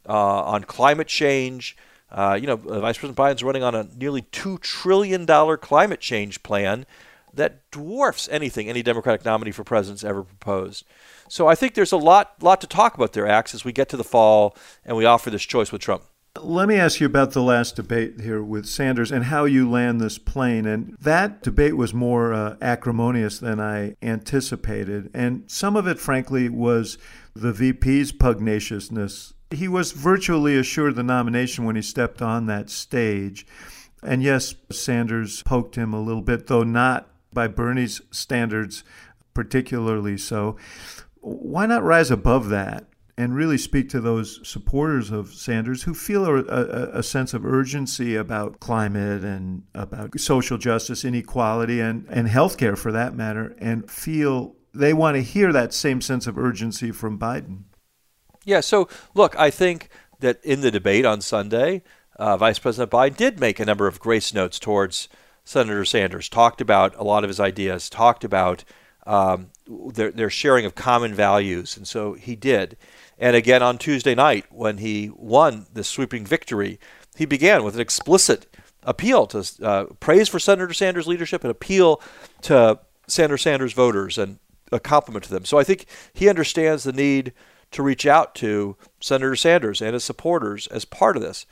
Speaker 3: uh, on climate change. Uh, you know, Vice President Biden's running on a nearly two trillion dollar climate change plan that dwarfs anything any Democratic nominee for president's ever proposed. So I think there's a lot lot to talk about there, Axe, as we get to the fall and we offer this choice with Trump.
Speaker 2: Let me ask you about the last debate here with Sanders and how you land this plane. And that debate was more uh, acrimonious than I anticipated. And some of it, frankly, was the VP's pugnaciousness. He was virtually assured the nomination when he stepped on that stage. And yes, Sanders poked him a little bit, though not by Bernie's standards particularly so. Why not rise above that and really speak to those supporters of Sanders who feel a, a, a sense of urgency about climate and about social justice, inequality, and, and healthcare for that matter, and feel they want to hear that same sense of urgency from Biden.
Speaker 3: Yeah, so look, I think that in the debate on Sunday, uh, Vice President Biden did make a number of grace notes towards Senator Sanders, talked about a lot of his ideas, talked about um, their, their sharing of common values. And so he did. And again on Tuesday night, when he won the sweeping victory, he began with an explicit appeal to uh, praise for Senator Sanders' leadership and appeal to Senator Sanders voters and a compliment to them. So I think he understands the need to reach out to Senator Sanders and his supporters as part of this.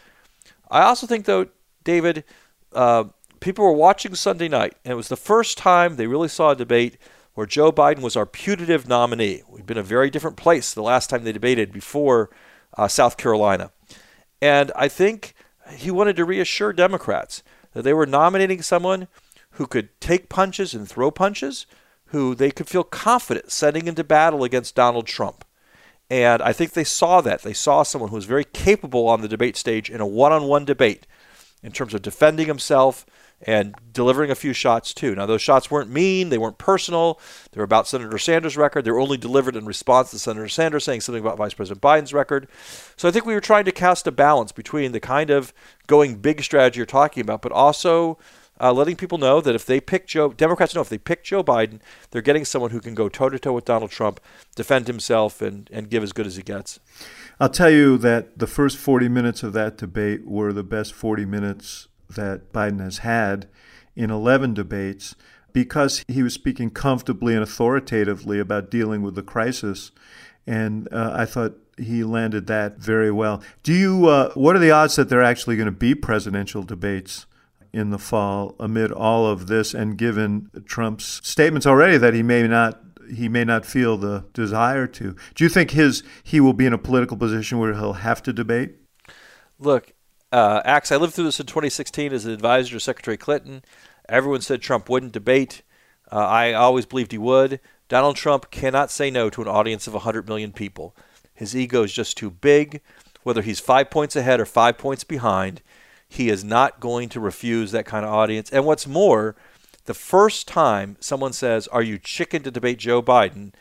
Speaker 3: I also think, though, David, uh, people were watching Sunday night, and it was the first time they really saw a debate where Joe Biden was our putative nominee. We'd been a very different place the last time they debated before uh, South Carolina. And I think he wanted to reassure Democrats that they were nominating someone who could take punches and throw punches, who they could feel confident sending into battle against Donald Trump. And I think they saw that. They saw someone who was very capable on the debate stage in a one on one debate in terms of defending himself and delivering a few shots too. Now, those shots weren't mean, they weren't personal, they were about Senator Sanders' record. They were only delivered in response to Senator Sanders saying something about Vice President Biden's record. So I think we were trying to cast a balance between the kind of going big strategy you're talking about, but also uh, letting people know that if they pick Joe, Democrats know if they pick Joe Biden, they're getting someone who can go toe to toe with Donald Trump, defend himself, and, and give as good as he gets.
Speaker 2: I'll tell you that the first 40 minutes of that debate were the best 40 minutes that Biden has had in 11 debates because he was speaking comfortably and authoritatively about dealing with the crisis. And uh, I thought he landed that very well. Do you? Uh, what are the odds that there are actually going to be presidential debates in the fall amid all of this and given Trump's statements already that he may not he may not feel the desire to. Do you think his he will be in a political position where he'll have to debate?
Speaker 3: Look, uh, Axe, I lived through this in 2016 as an advisor to Secretary Clinton. Everyone said Trump wouldn't debate. Uh, I always believed he would. Donald Trump cannot say no to an audience of 100 million people. His ego is just too big. Whether he's five points ahead or five points behind, he is not going to refuse that kind of audience. And what's more, the first time someone says, Are you chicken to debate Joe Biden?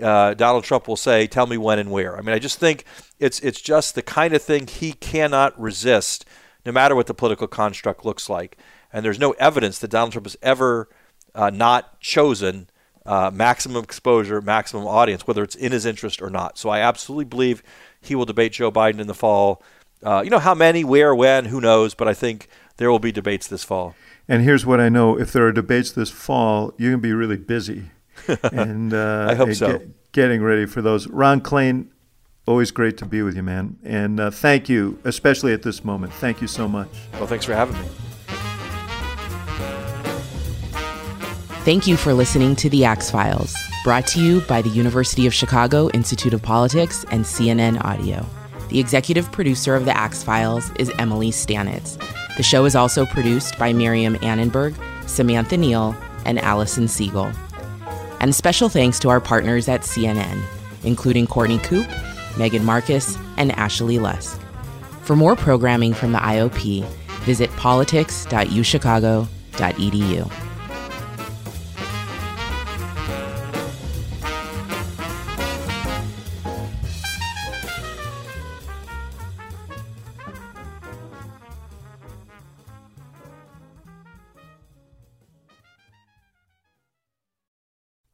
Speaker 3: Uh, Donald Trump will say, "Tell me when and where." I mean, I just think it's it's just the kind of thing he cannot resist, no matter what the political construct looks like. And there's no evidence that Donald Trump has ever uh, not chosen uh, maximum exposure, maximum audience, whether it's in his interest or not. So I absolutely believe he will debate Joe Biden in the fall. Uh, you know how many, where, when, who knows? But I think there will be debates this fall.
Speaker 2: And here's what I know: if there are debates this fall, you're going to be really busy. and uh,
Speaker 3: I hope so.
Speaker 2: Get, getting ready for those. Ron Klain, always great to be with you, man. And uh, thank you, especially at this moment. Thank you so much.
Speaker 3: Well, thanks for having me.
Speaker 1: Thank you for listening to The Axe Files, brought to you by the University of Chicago Institute of Politics and CNN Audio. The executive producer of The Axe Files is Emily Stanitz. The show is also produced by Miriam Annenberg, Samantha Neal, and Allison Siegel. And special thanks to our partners at CNN, including Courtney Coupe, Megan Marcus, and Ashley Lusk. For more programming from the IOP, visit politics.uchicago.edu.